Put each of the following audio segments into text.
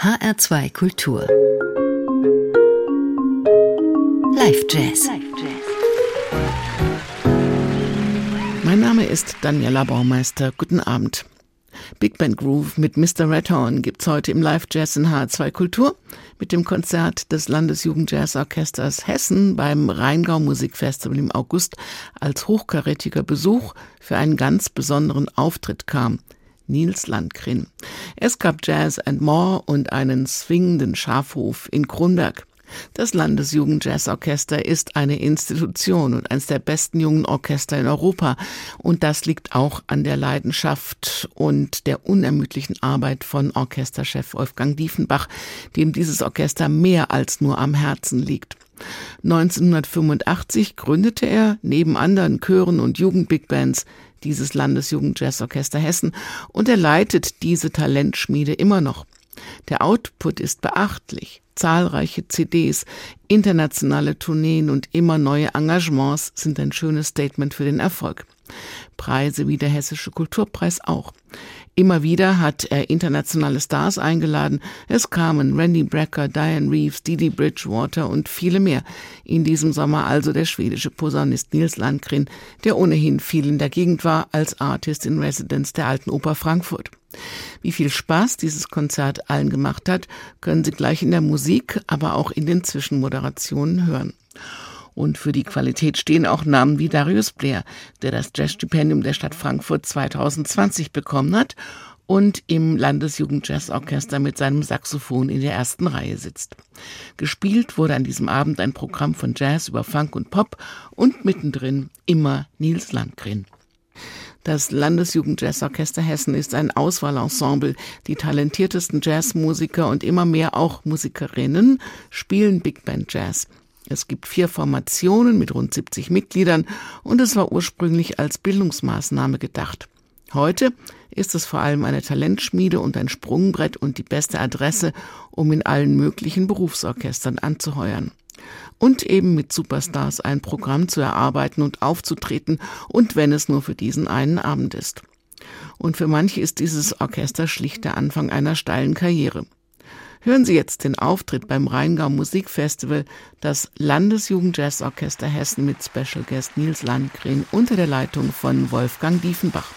HR2 Kultur. Live Jazz. Mein Name ist Daniela Baumeister. Guten Abend. Big Band Groove mit Mr. Redhorn gibt's heute im Live Jazz in H2 Kultur mit dem Konzert des Landesjugendjazzorchesters Hessen beim Rheingau Musikfestival im August als hochkarätiger Besuch für einen ganz besonderen Auftritt kam. Nils Landgren. Es gab Jazz and More und einen swingenden Schafhof in Kronberg. Das Landesjugendjazzorchester ist eine Institution und eines der besten jungen Orchester in Europa. Und das liegt auch an der Leidenschaft und der unermüdlichen Arbeit von Orchesterchef Wolfgang Diefenbach, dem dieses Orchester mehr als nur am Herzen liegt. 1985 gründete er neben anderen Chören und Jugendbigbands dieses Landesjugendjazzorchester Hessen und er leitet diese Talentschmiede immer noch. Der Output ist beachtlich. Zahlreiche CDs, internationale Tourneen und immer neue Engagements sind ein schönes Statement für den Erfolg. Preise wie der Hessische Kulturpreis auch. Immer wieder hat er internationale Stars eingeladen. Es kamen Randy Brecker, Diane Reeves, Didi Bridgewater und viele mehr. In diesem Sommer also der schwedische Posaunist Nils Landgren, der ohnehin viel in der Gegend war als Artist in Residence der Alten Oper Frankfurt. Wie viel Spaß dieses Konzert allen gemacht hat, können Sie gleich in der Musik, aber auch in den Zwischenmoderationen hören. Und für die Qualität stehen auch Namen wie Darius Blair, der das Jazzstipendium der Stadt Frankfurt 2020 bekommen hat und im Landesjugendjazzorchester mit seinem Saxophon in der ersten Reihe sitzt. Gespielt wurde an diesem Abend ein Programm von Jazz über Funk und Pop und mittendrin immer Nils Landgren. Das Landesjugendjazzorchester Hessen ist ein Auswahlensemble. Die talentiertesten Jazzmusiker und immer mehr auch Musikerinnen spielen Big Band Jazz. Es gibt vier Formationen mit rund 70 Mitgliedern und es war ursprünglich als Bildungsmaßnahme gedacht. Heute ist es vor allem eine Talentschmiede und ein Sprungbrett und die beste Adresse, um in allen möglichen Berufsorchestern anzuheuern. Und eben mit Superstars ein Programm zu erarbeiten und aufzutreten und wenn es nur für diesen einen Abend ist. Und für manche ist dieses Orchester schlicht der Anfang einer steilen Karriere. Hören Sie jetzt den Auftritt beim Rheingau Musikfestival, das Landesjugendjazzorchester Hessen mit Special Guest Nils Landgren unter der Leitung von Wolfgang Diefenbach.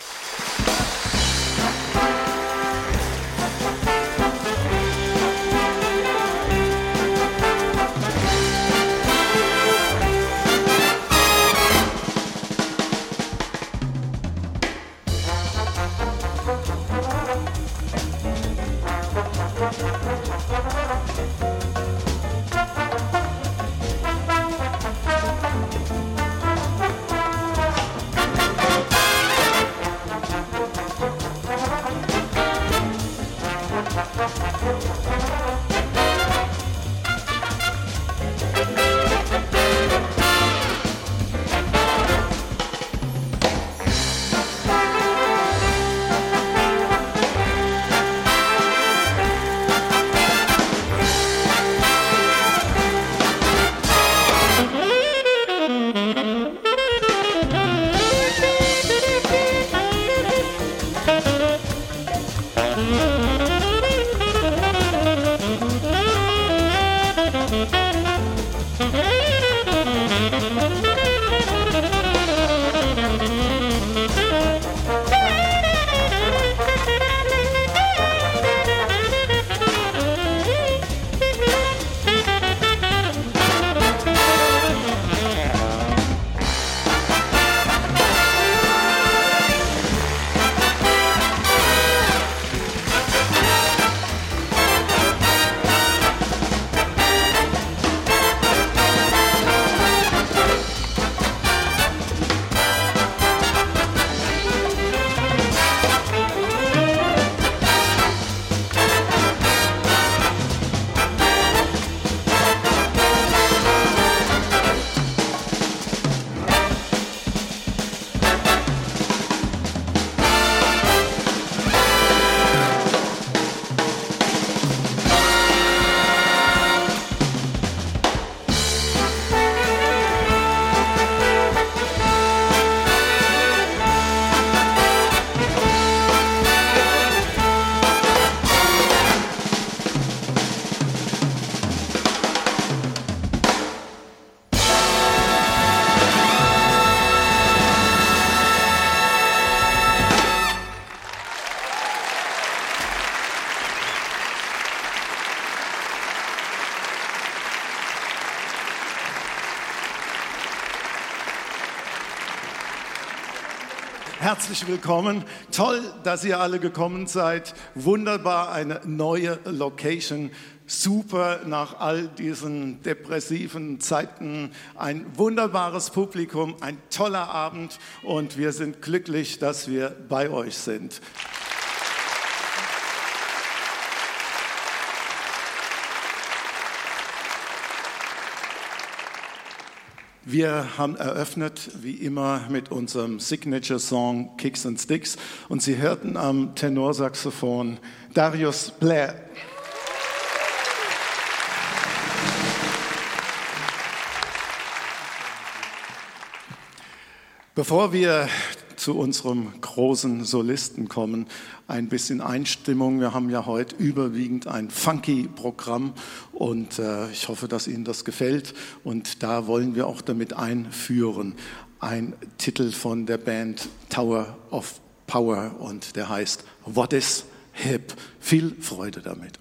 Herzlich willkommen. Toll, dass ihr alle gekommen seid. Wunderbar, eine neue Location. Super nach all diesen depressiven Zeiten. Ein wunderbares Publikum, ein toller Abend und wir sind glücklich, dass wir bei euch sind. Wir haben eröffnet, wie immer, mit unserem Signature-Song Kicks and Sticks und Sie hörten am Tenorsaxophon Darius Blair. Bevor wir zu unserem großen Solisten kommen, ein bisschen Einstimmung. Wir haben ja heute überwiegend ein funky Programm und äh, ich hoffe, dass Ihnen das gefällt. Und da wollen wir auch damit einführen. Ein Titel von der Band Tower of Power und der heißt What is Hip? Viel Freude damit.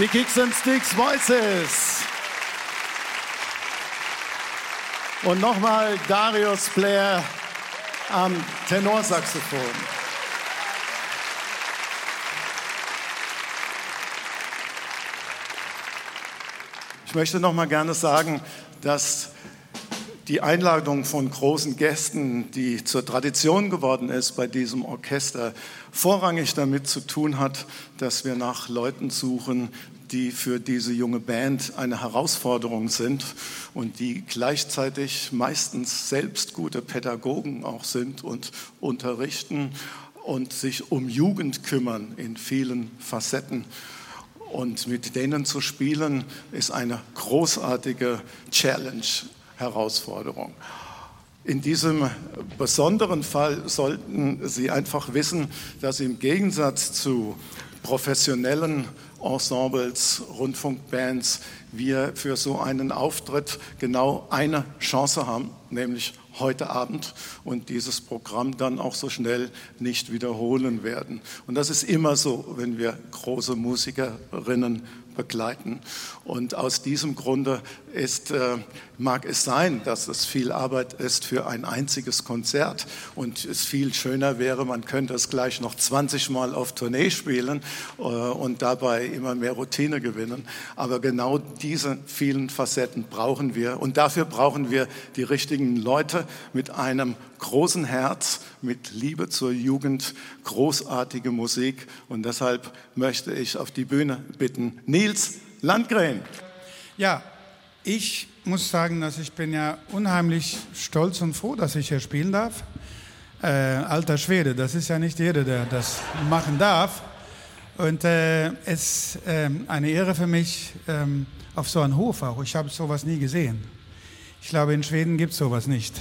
Die Geeks and Sticks Voices. Und nochmal Darius Blair am Tenorsaxophon. Ich möchte noch mal gerne sagen, dass die Einladung von großen Gästen, die zur Tradition geworden ist bei diesem Orchester, vorrangig damit zu tun hat, dass wir nach Leuten suchen, die für diese junge Band eine Herausforderung sind und die gleichzeitig meistens selbst gute Pädagogen auch sind und unterrichten und sich um Jugend kümmern in vielen Facetten. Und mit denen zu spielen ist eine großartige Challenge Herausforderung. In diesem besonderen Fall sollten Sie einfach wissen, dass im Gegensatz zu professionellen Ensembles, Rundfunkbands, wir für so einen Auftritt genau eine Chance haben, nämlich heute Abend und dieses Programm dann auch so schnell nicht wiederholen werden. Und das ist immer so, wenn wir große Musikerinnen begleiten. Und aus diesem Grunde ist, äh, mag es sein, dass es viel Arbeit ist für ein einziges Konzert und es viel schöner wäre, man könnte es gleich noch 20 Mal auf Tournee spielen äh, und dabei immer mehr Routine gewinnen. Aber genau diese vielen Facetten brauchen wir und dafür brauchen wir die richtigen Leute mit einem großen Herz, mit Liebe zur Jugend, großartige Musik. Und deshalb möchte ich auf die Bühne bitten, Nils Landgren. Ja, ich muss sagen, dass ich bin ja unheimlich stolz und froh, dass ich hier spielen darf. Äh, alter Schwede, das ist ja nicht jeder, der das machen darf. Und äh, es ist äh, eine Ehre für mich, ähm, auf so einen Hof auch. Ich habe sowas nie gesehen. Ich glaube, in Schweden gibt es sowas nicht.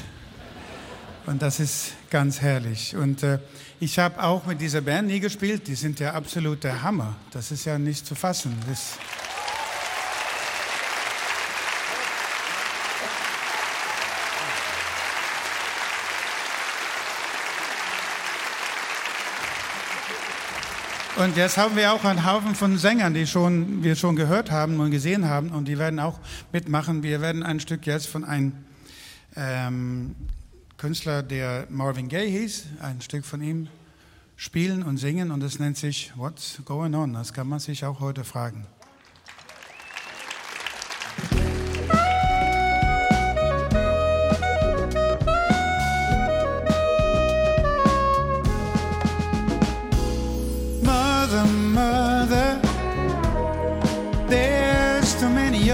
Und das ist ganz herrlich. Und äh, ich habe auch mit dieser Band nie gespielt. Die sind ja absolut der Hammer. Das ist ja nicht zu fassen. Das Und jetzt haben wir auch einen Haufen von Sängern, die schon, wir schon gehört haben und gesehen haben. Und die werden auch mitmachen. Wir werden ein Stück jetzt von einem ähm, Künstler, der Marvin Gaye hieß, ein Stück von ihm spielen und singen und es nennt sich What's Going On. Das kann man sich auch heute fragen.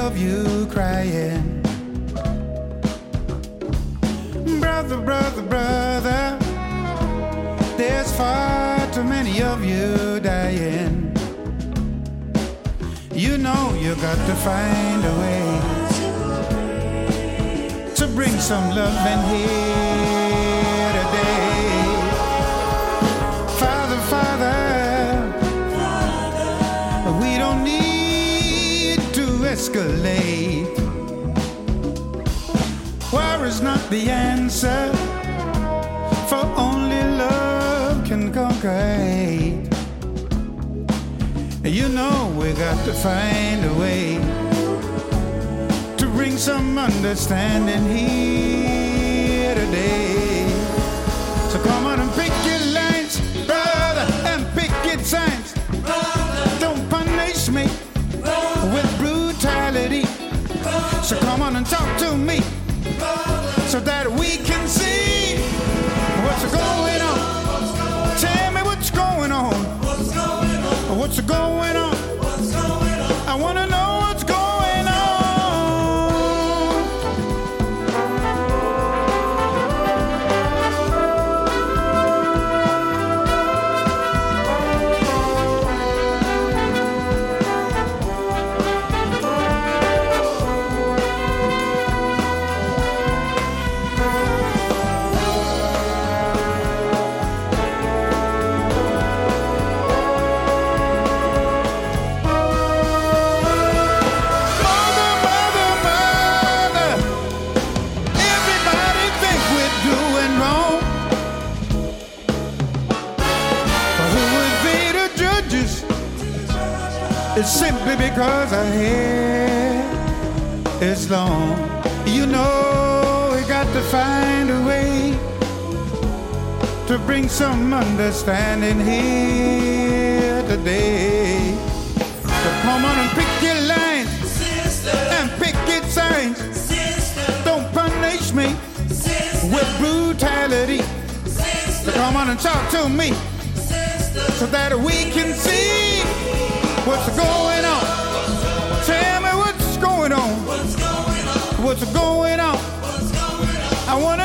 Of you crying. brother, brother, brother. There's far too many of you dying. You know you got to find a way to bring some love in here escalate. War is not the answer, for only love can conquer hate. You know we got to find a way to bring some understanding here today. So come on and pick your lines, brother, and pick your signs. Because our hair is long. You know we got to find a way to bring some understanding here today. So come on and pick your lines Sister. and pick your signs. Sister. Don't punish me with brutality. So come on and talk to me so that we can see what's going on. What's going on? I want to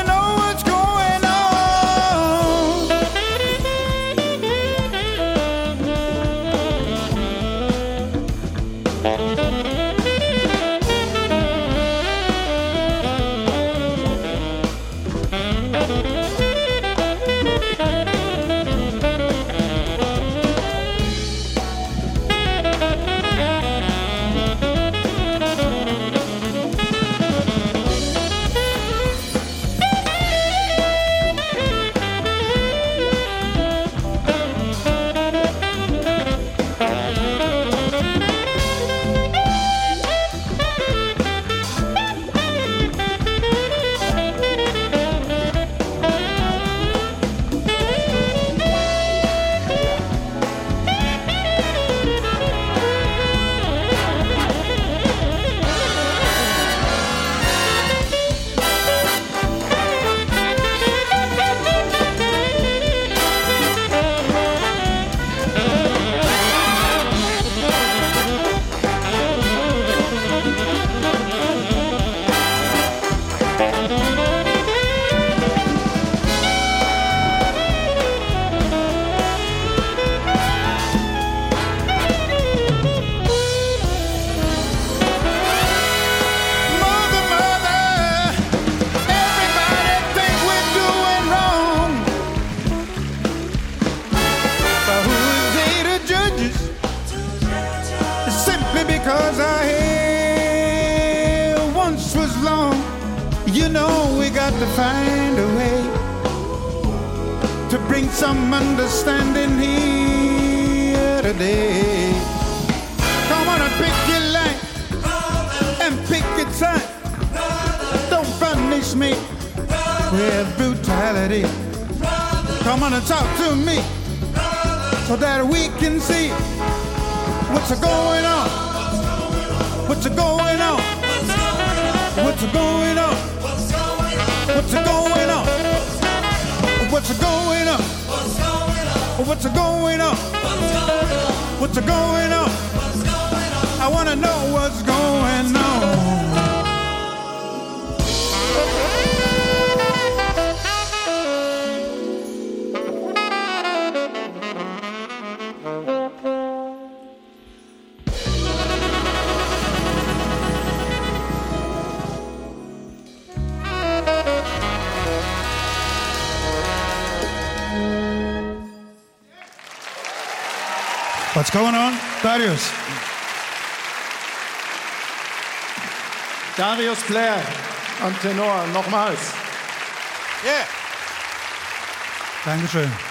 know what's got to find a way to bring some understanding here today. Come on and pick your line and pick your time. Don't punish me with brutality. Come on and talk to me so that we can see what's going on. What's going on? What's going on? What's going on? What's going on? What's going on? What's going on? I want to know what's going on. What's going on? Darius. Darius Blair am Tenor nochmals. Yeah. Dankeschön.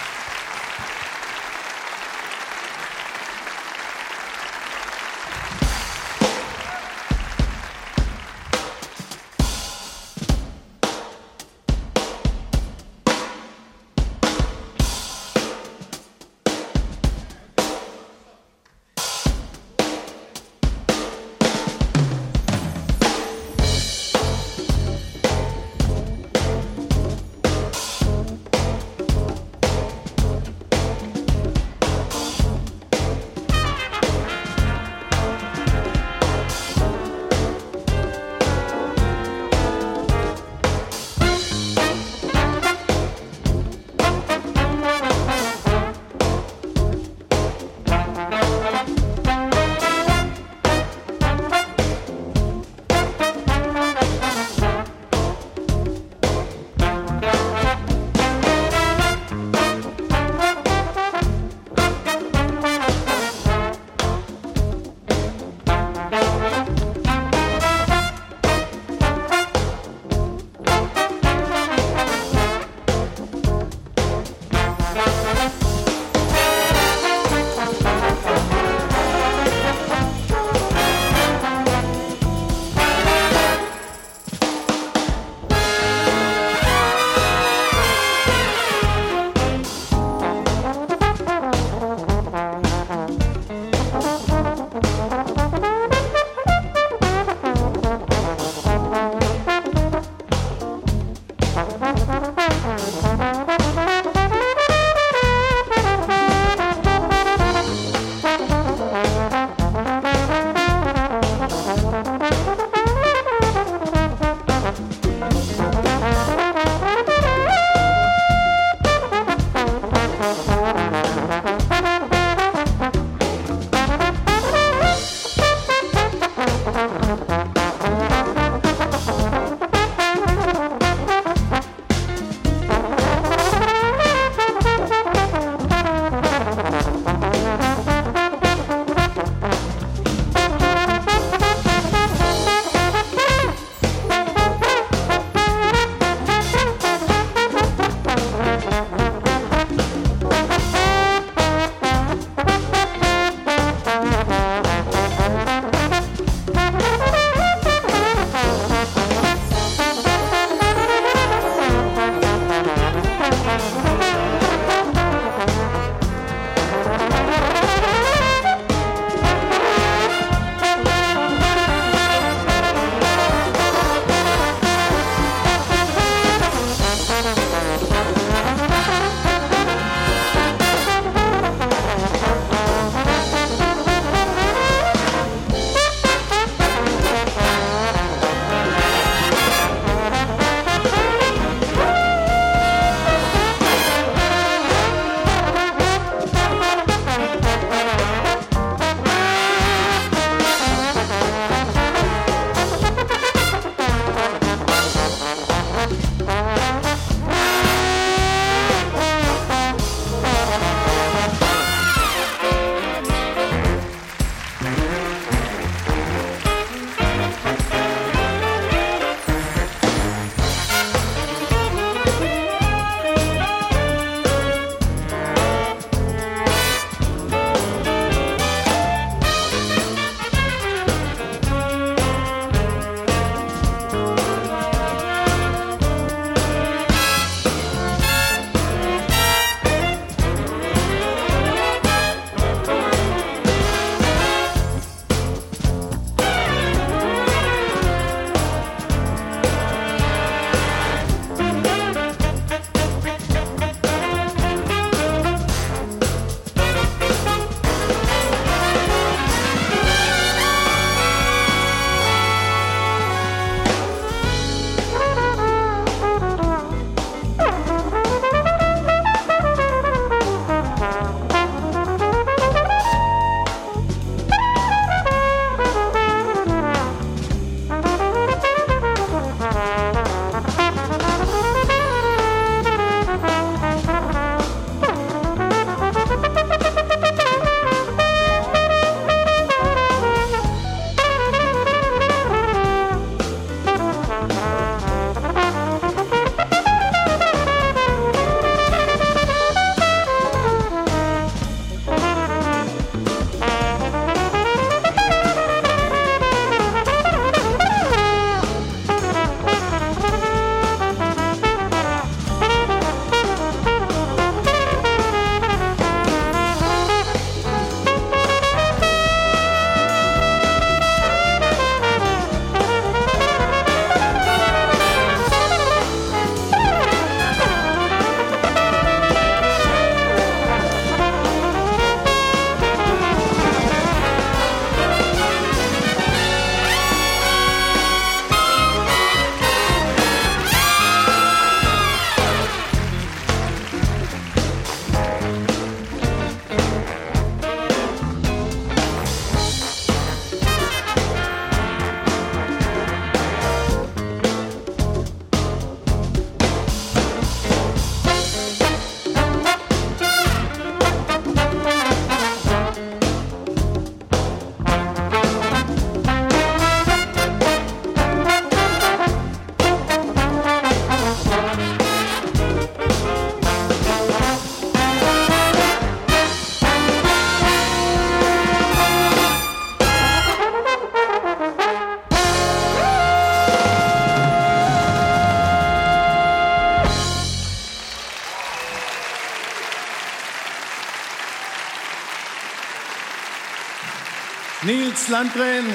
Landgren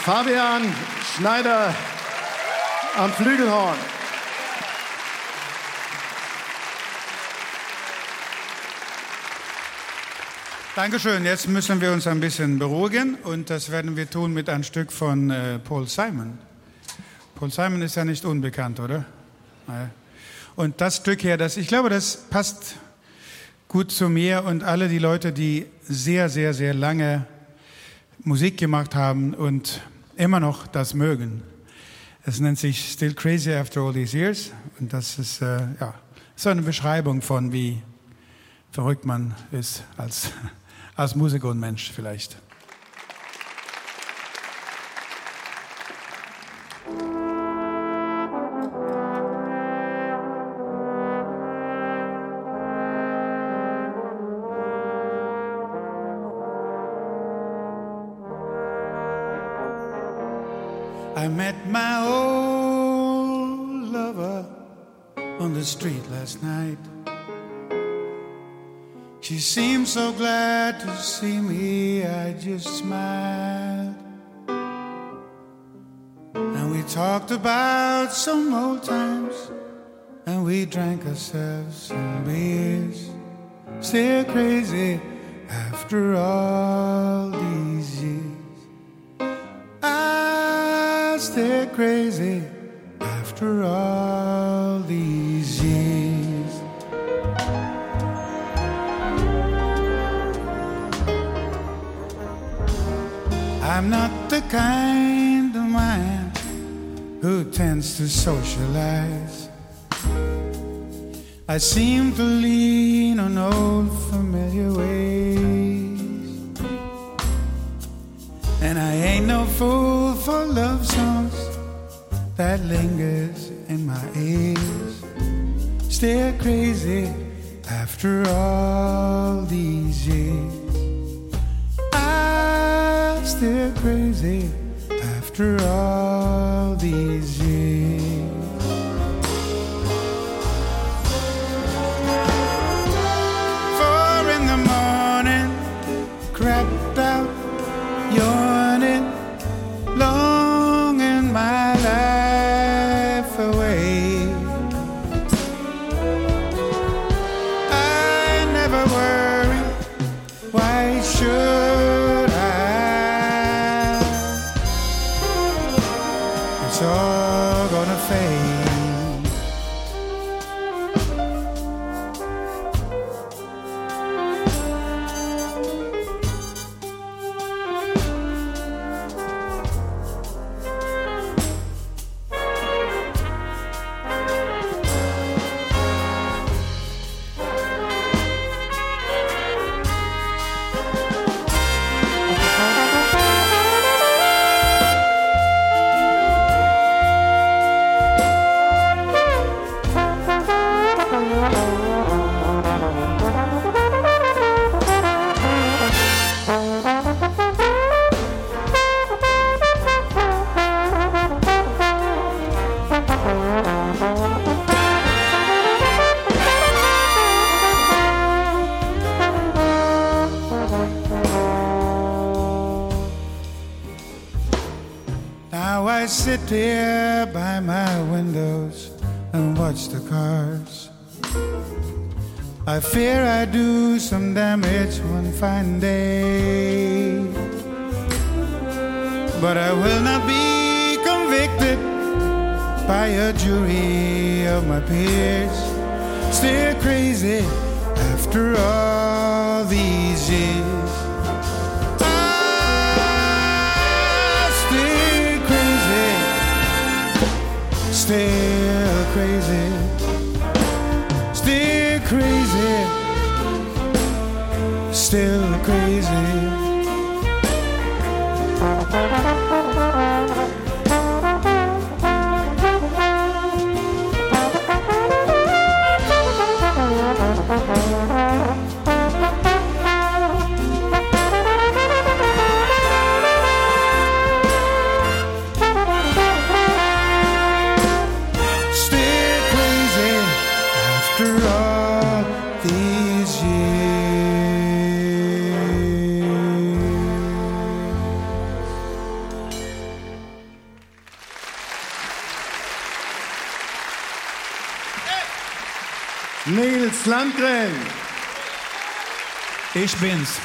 Fabian Schneider am Flügelhorn. Dankeschön. Jetzt müssen wir uns ein bisschen beruhigen und das werden wir tun mit einem Stück von äh, Paul Simon. Paul Simon ist ja nicht unbekannt, oder? Und das Stück hier, das, ich glaube, das passt gut zu mir und alle die Leute, die sehr, sehr, sehr lange Musik gemacht haben und immer noch das mögen. Es nennt sich Still Crazy After All These Years und das ist äh, ja, so eine Beschreibung von, wie verrückt man ist als, als Musiker und Mensch vielleicht. Met my old lover on the street last night. She seemed so glad to see me, I just smiled. And we talked about some old times, and we drank ourselves some beers. Still crazy after all I seem to lean on old should I? It's all gonna fade. Still crazy. Ich bin's.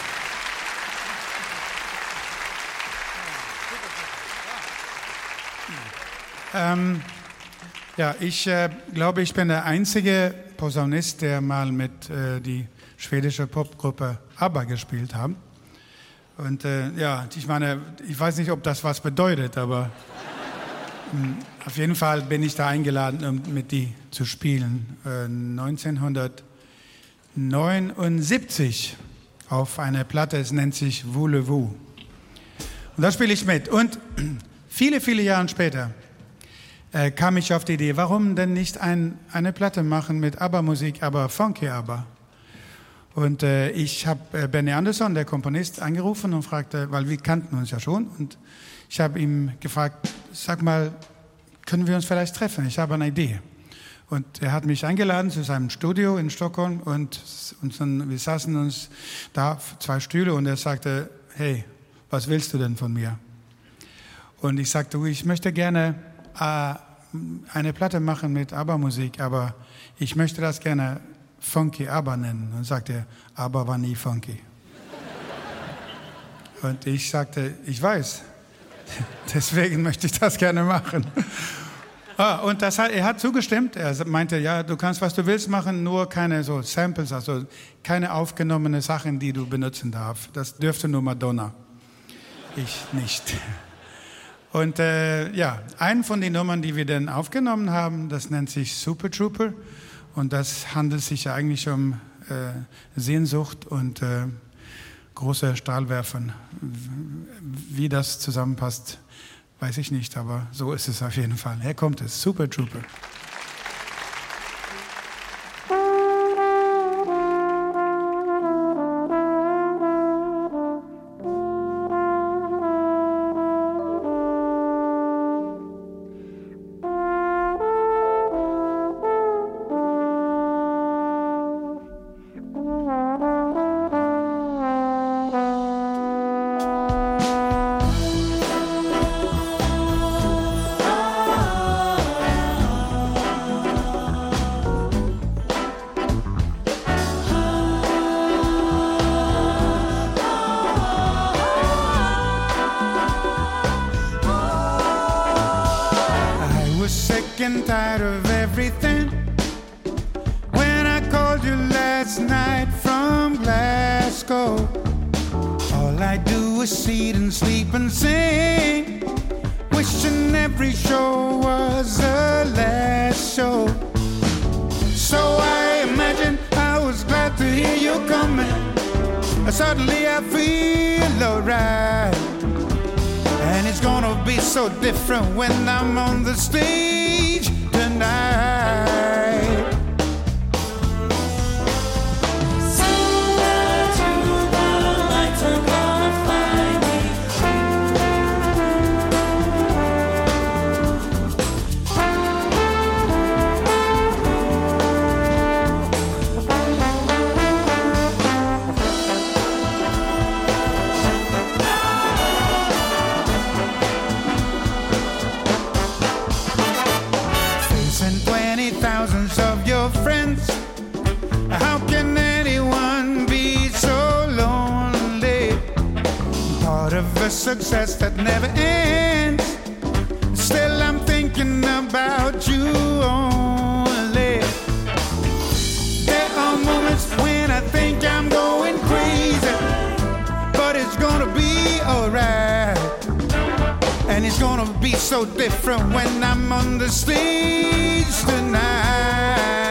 Ähm, ja, ich äh, glaube, ich bin der einzige Posaunist, der mal mit äh, die schwedische Popgruppe ABBA gespielt hat. Und äh, ja, ich meine, ich weiß nicht, ob das was bedeutet, aber mh, hm, auf jeden Fall bin ich da eingeladen, um mit die zu spielen. 1979 äh, auf einer Platte, es nennt sich Voulez-vous. Und da spiele ich mit. Und viele, viele Jahre später äh, kam ich auf die Idee, warum denn nicht ein, eine Platte machen mit ABBA-Musik, aber funky ABBA. Und äh, ich habe äh, Benny Anderson, der Komponist, angerufen und fragte, weil wir kannten uns ja schon, und ich habe ihm gefragt, sag mal, können wir uns vielleicht treffen? Ich habe eine Idee. Und er hat mich eingeladen zu seinem Studio in Stockholm und, und wir saßen uns da zwei Stühle und er sagte, hey, was willst du denn von mir? Und ich sagte, ich möchte gerne äh, eine Platte machen mit ABBA-Musik, aber ich möchte das gerne Funky ABBA nennen. Und sagte er, ABBA war nie funky. Und ich sagte, ich weiß, deswegen möchte ich das gerne machen. Ah, und das hat, er hat zugestimmt. Er meinte, ja, du kannst, was du willst machen, nur keine so Samples, also keine aufgenommene Sachen, die du benutzen darfst. Das dürfte nur Madonna. Ich nicht. Und äh, ja, eine von den Nummern, die wir dann aufgenommen haben, das nennt sich Super Trooper. Und das handelt sich ja eigentlich um äh, Sehnsucht und äh, große Stahlwerfen. Wie das zusammenpasst, weiß ich nicht, aber so ist es auf jeden Fall. Hier kommt es, Super Trooper. every show was the last show. So I imagine I was glad to hear you coming. Suddenly I feel alright. And it's gonna be so different when I'm on the stage tonight. Success that never ends. Still, I'm thinking about you only. There are moments when I think I'm going crazy, but it's gonna be alright. And it's gonna be so different when I'm on the stage tonight.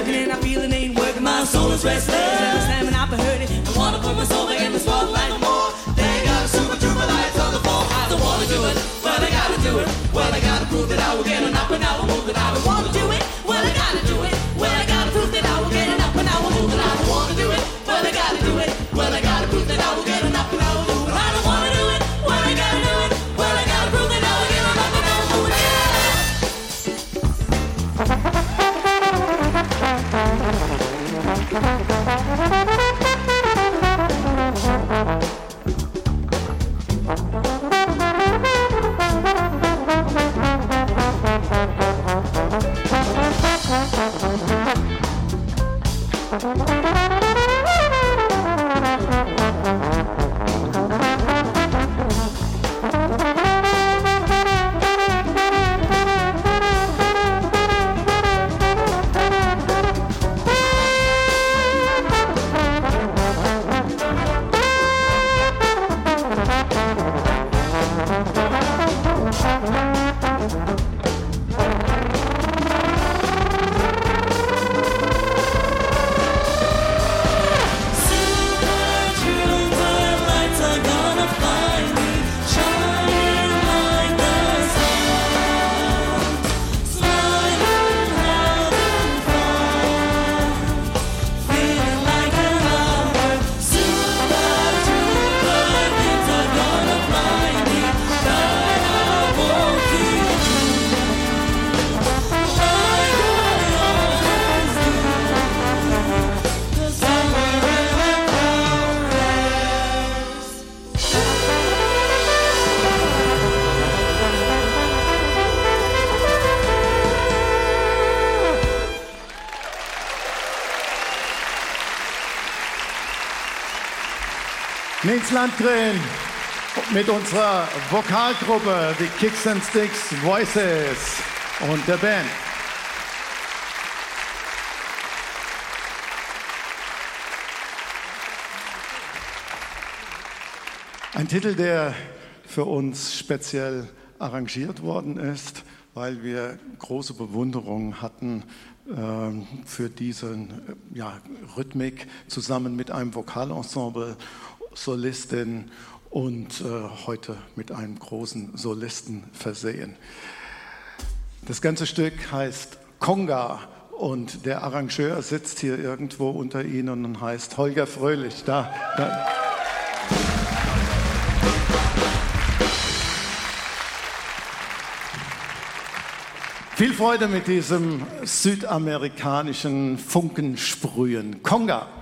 working and I feel it ain't working. My soul is restless. Every time I heard hurting. I wanna put my soul back. Ins Land grillen mit unserer Vokalgruppe, die Kicks and Sticks Voices und der Band. Ein Titel, der für uns speziell arrangiert worden ist, weil wir große Bewunderung hatten ähm, für diese ja, Rhythmik zusammen mit einem Vokalensemble, Solistin und äh, heute mit einem großen Solisten versehen. Das ganze Stück heißt Konga und der Arrangeur sitzt hier irgendwo unter Ihnen und heißt Holger Fröhlich. Da, da. Viel Freude mit diesem südamerikanischen Funkensprühen. Konga.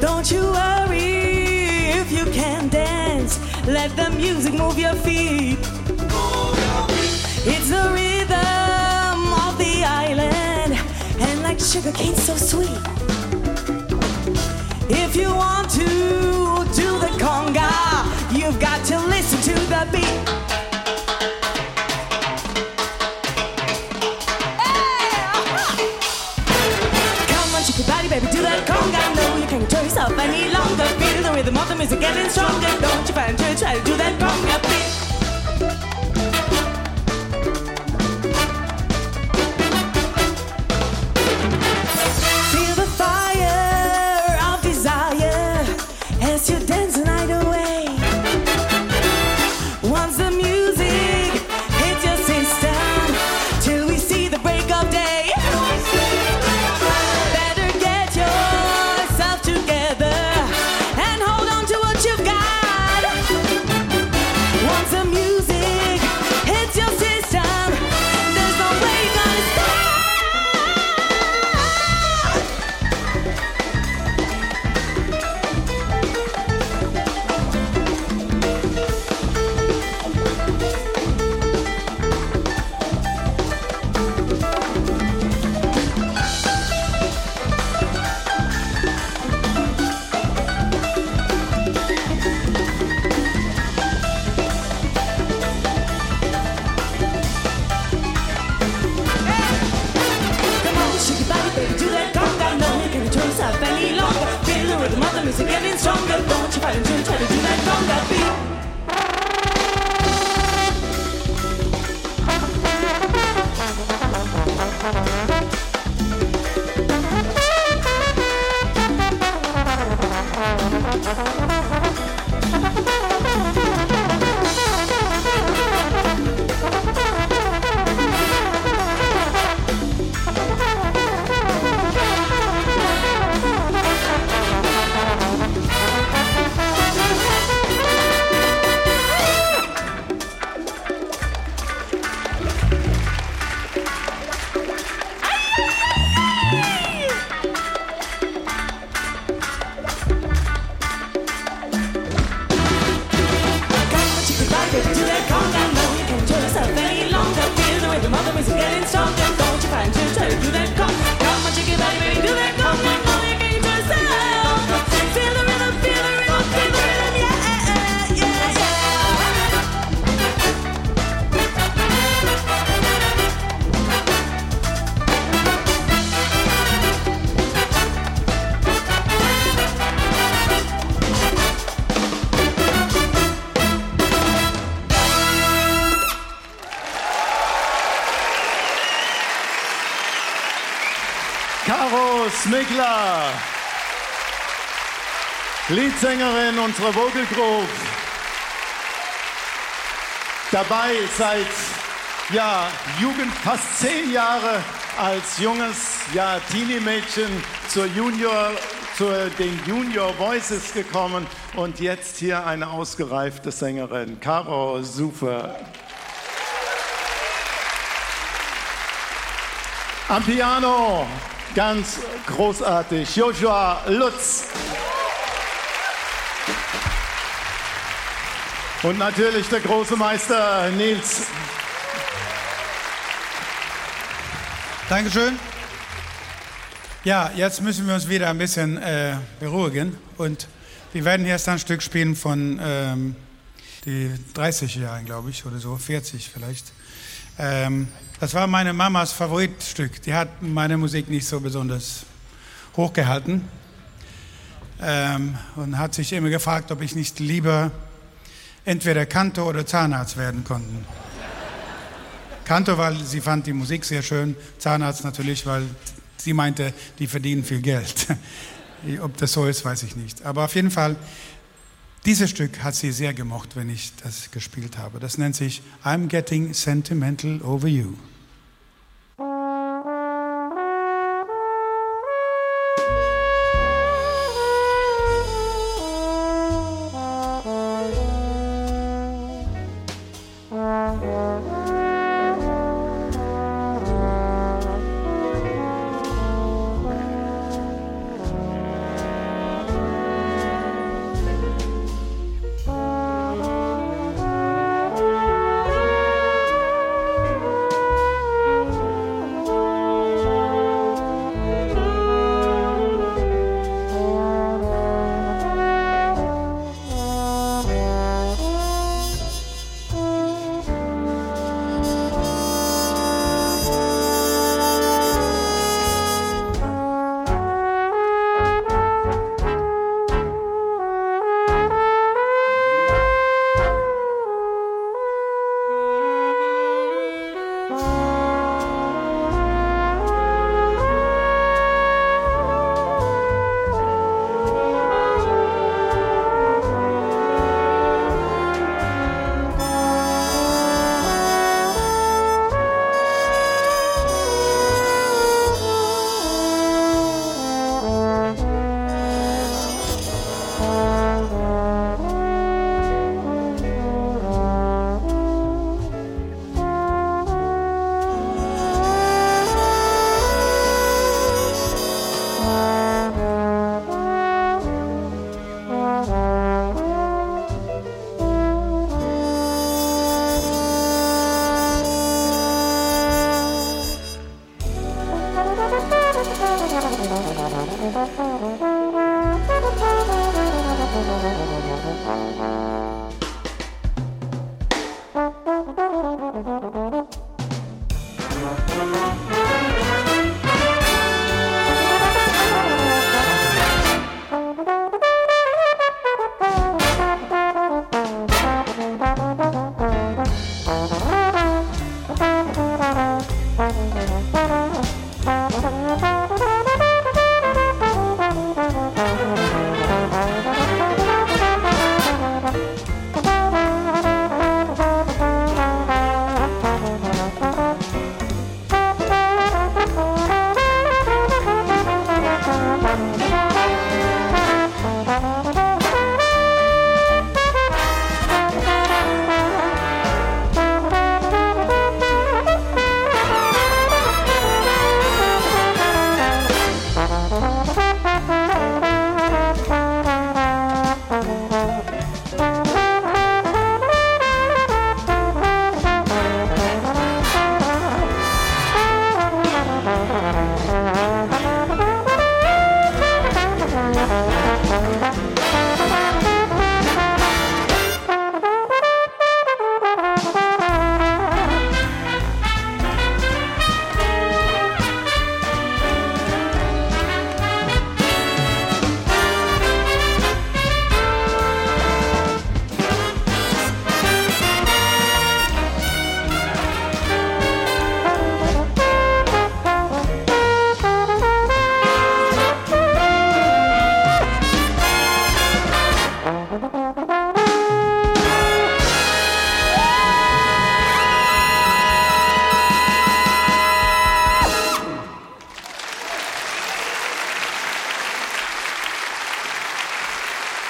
Don't you worry if you can dance. Let the music move your feet. It's the rhythm of the island, and like sugar cane, so sweet. If you want to do the conga, you've got to listen to the beat. don't you find your child do that wrong a bit. son Leadsängerin unserer Vocal Group. Dabei seit ja, Jugend fast zehn Jahre als junges ja, Teenie-Mädchen zur Junior, zu den Junior Voices gekommen und jetzt hier eine ausgereifte Sängerin, Caro Sufer. Am Piano ganz großartig Joshua Lutz. Und natürlich der große Meister Nils. Dankeschön. Ja, jetzt müssen wir uns wieder ein bisschen äh, beruhigen und wir werden jetzt ein Stück spielen von ähm, die 30 Jahren, glaube ich, oder so, 40 vielleicht. Ähm, das war meine Mamas Favoritstück. Die hat meine Musik nicht so besonders hochgehalten ähm, und hat sich immer gefragt, ob ich nicht lieber entweder Kantor oder Zahnarzt werden konnte. Kantor, weil sie fand die Musik sehr schön, Zahnarzt natürlich, weil sie meinte, die verdienen viel Geld. Ob das so ist, weiß ich nicht. Aber auf jeden Fall, dieses Stück hat sie sehr gemocht, wenn ich das gespielt habe. Das nennt sich I'm Getting Sentimental Over You.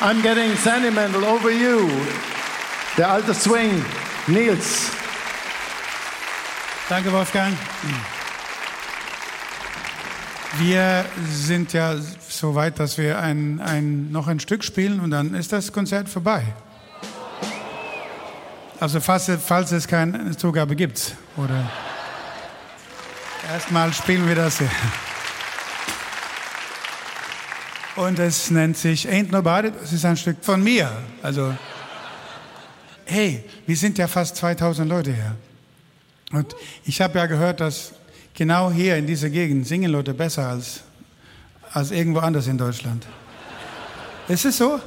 I'm getting sentimental over you. Der alte Swing, Nils. Danke, Wolfgang. Wir sind ja so weit, dass wir ein, ein, noch ein Stück spielen und dann ist das Konzert vorbei. Also falls, falls es keine Zugabe gibt. Oder erstmal spielen wir das hier. Und es nennt sich Ain't Nobody. Das ist ein Stück von mir. Also, hey, wir sind ja fast 2000 Leute hier. Und ich habe ja gehört, dass genau hier in dieser Gegend singen Leute besser als, als irgendwo anders in Deutschland. Ist es so?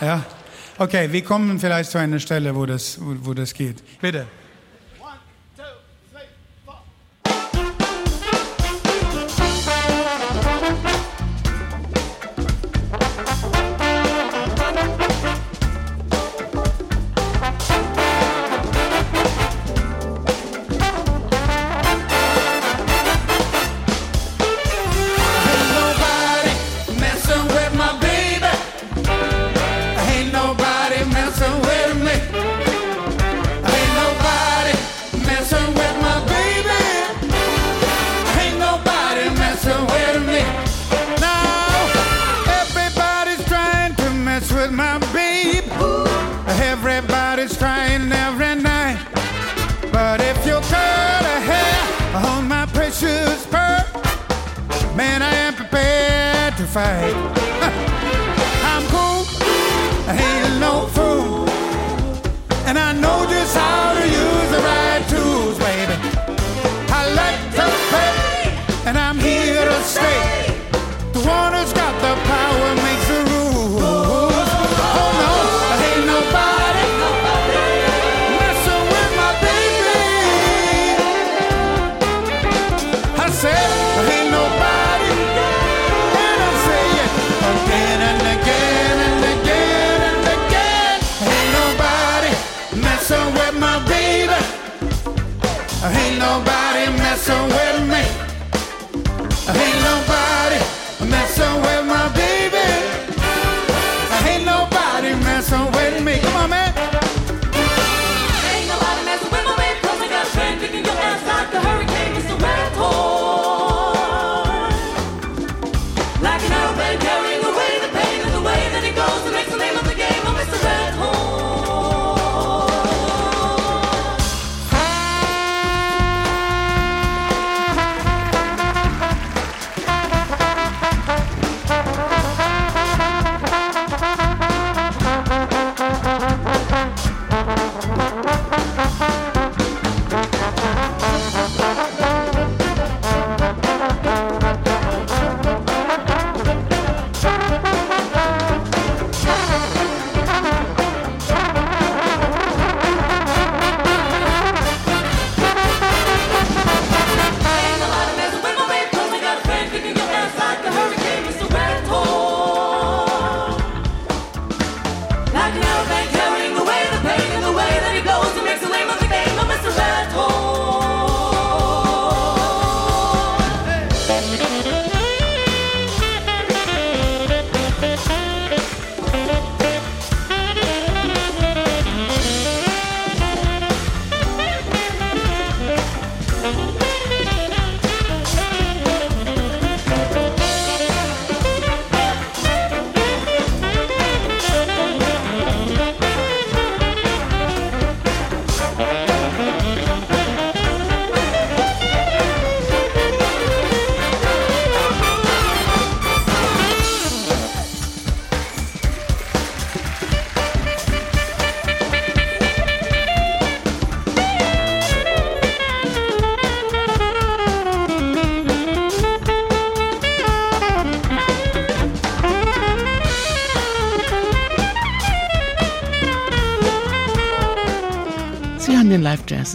Ja. Okay, wir kommen vielleicht zu einer Stelle, wo das, wo, wo das geht. Bitte.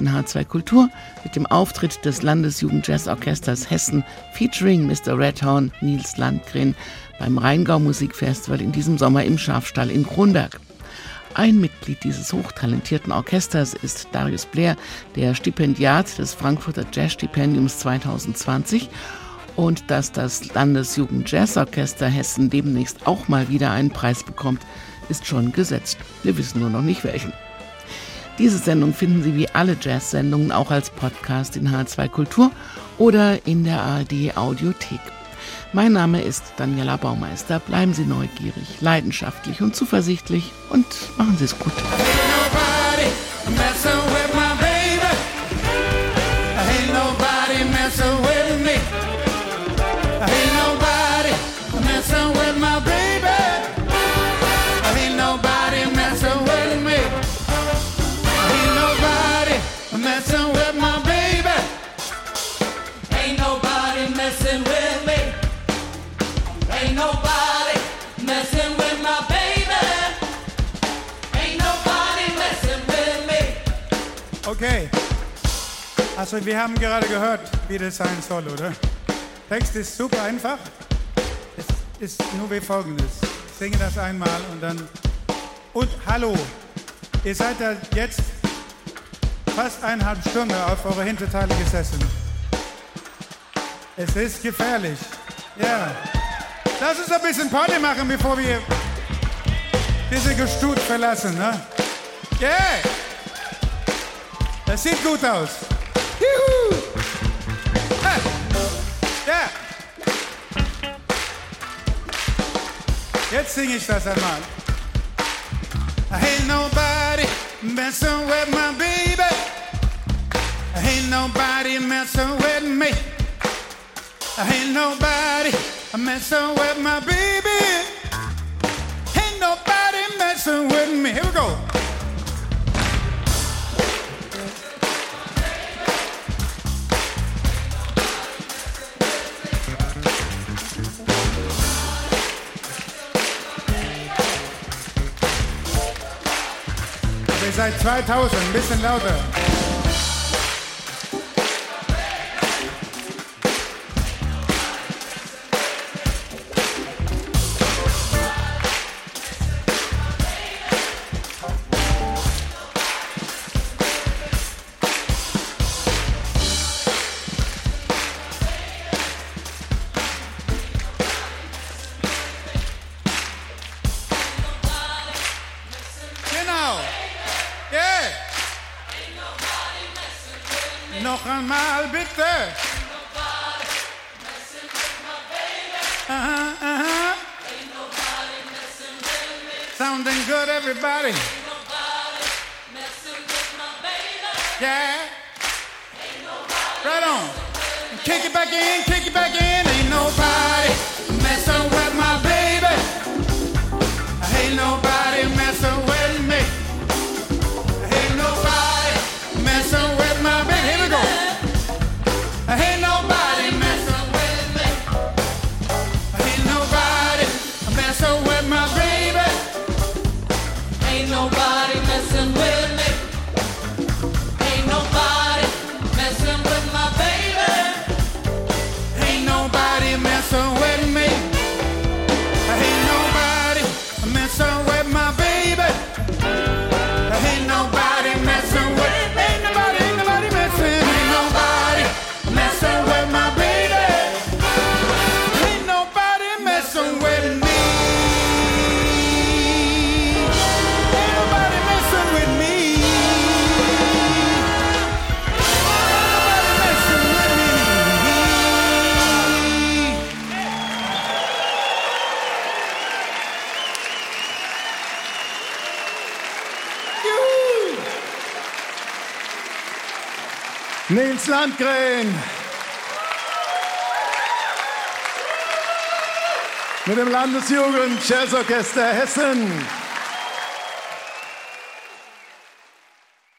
In H2 Kultur mit dem Auftritt des Landesjugendjazzorchesters Hessen featuring Mr. Redhorn Nils Landgren beim Rheingau Musikfestival in diesem Sommer im Schafstall in Kronberg. Ein Mitglied dieses hochtalentierten Orchesters ist Darius Blair, der Stipendiat des Frankfurter Jazzstipendiums 2020 Und dass das Landesjugend-Jazzorchester Hessen demnächst auch mal wieder einen Preis bekommt, ist schon gesetzt. Wir wissen nur noch nicht welchen. Diese Sendung finden Sie wie alle Jazz-Sendungen auch als Podcast in H2 Kultur oder in der ARD Audiothek. Mein Name ist Daniela Baumeister. Bleiben Sie neugierig, leidenschaftlich und zuversichtlich und machen Sie es gut. Okay. Also wir haben gerade gehört, wie das sein soll, oder? Text ist super einfach. Es ist nur wie folgendes. Ich singe das einmal und dann... Und hallo, ihr seid da jetzt fast eineinhalb Stunden auf eure Hinterteile gesessen. Es ist gefährlich. Ja. Lass uns ein bisschen Party machen, bevor wir diese Gestut verlassen, ne? Yeah! Das sieht gut aus. Juhu! Hey! Ja! Jetzt singe ich das einmal. Ain't nobody messing with my baby. Ain't nobody messing with me. Ain't nobody messing with my baby. Ain't nobody messing with me. Here we go. Ihr seid 2000, ein bisschen lauter. Einmal bitte. Aha, aha. Sounding good, everybody. Yeah. Right on. Kick it back in, kick it back in. Ain't nobody messing with my baby. Ain't nobody Nils Landgren. Mit dem Landesjugend Jazzorchester Hessen.